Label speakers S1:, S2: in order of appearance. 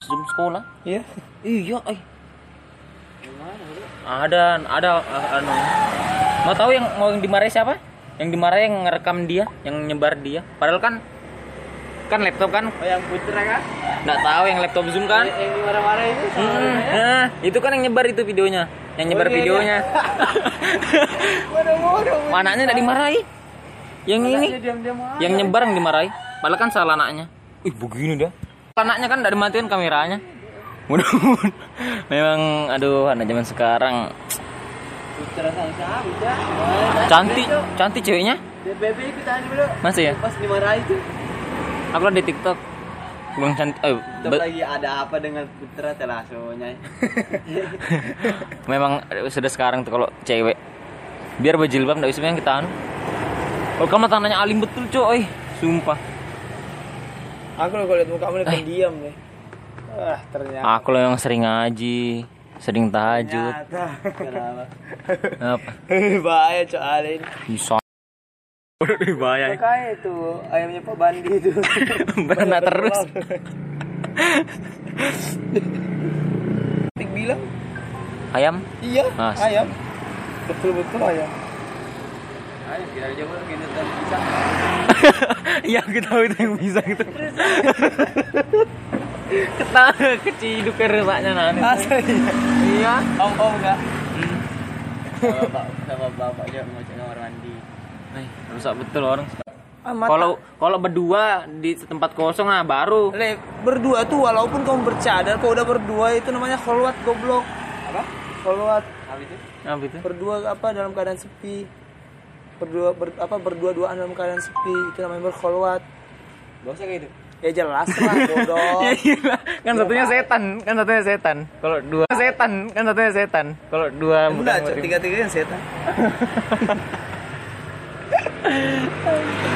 S1: Zoom sekolah?
S2: Iya.
S1: Iya, eh. Ada, ada ah, anu. Mau tahu yang mau yang dimarahi siapa? Yang dimarahi yang ngerekam dia, yang nyebar dia. Padahal kan kan laptop kan
S2: Oh yang putra kan?
S1: nggak tahu yang laptop zoom kan
S2: Yang marah-marah itu.
S1: Hmm, nah, itu kan yang nyebar itu videonya yang nyebar
S2: Oh, iya,
S1: videonya
S2: Waduh, waduh.
S1: anaknya nggak dimarahi yang ini yang nyebar yang dimarahi padahal kan salah anaknya ih begini dah. Anaknya kan nggak dimatiin kameranya. Waduh, memang aduh anak zaman sekarang. Cantik cantik ceweknya. Masih ya?
S2: Pas dimarahin tuh.
S1: aku di tiktok. Bang cantik eh,
S2: lagi ada apa dengan putra telasonya.
S1: memang sudah sekarang tuh kalau cewek. Biar berjilbab nggak bisa yang kita anu. Oh kamu tanahnya alim betul coy sumpah
S2: Aku loh kalau lihat muka kamu nih pendiam nih. Wah, ternyata.
S1: aku loh yang sering ngaji sering tahajud
S2: Kenapa?
S1: apa
S2: Bahaya soal ini.
S1: bisa udah bahaya
S2: Kayak itu ayamnya Pak Bandi itu.
S1: beranak terus
S2: Tik bilang,
S1: ayam
S2: iya,
S1: Mas.
S2: ayam. Betul-betul ayam. Kita aja kan bisa.
S1: kita tahu itu yang bisa gitu ketawa keciduk ke rusaknya nanti
S2: Masa iya?
S1: iya
S2: Om om enggak? Sama bapak sama bapak aja ngecek kamar mandi.
S1: Eh, rusak betul orang
S2: Ah,
S1: kalau kalau berdua di tempat kosong nah baru
S2: Le, berdua tuh walaupun kamu bercadar, kalau udah berdua itu namanya kholwat goblok. Apa? Kholwat. Apa itu?
S1: apa itu
S2: Berdua apa dalam keadaan sepi. Berdua ber, apa berdua-duaan dalam keadaan sepi itu namanya berkholwat. Usah kayak itu. Ya jelas lah bodoh.
S1: Ya gila. kan satunya setan, kan satunya setan. Kalau dua setan, kan satunya setan. Kalau dua
S2: Enggak,
S1: bukan
S2: tiga-tiganya setan.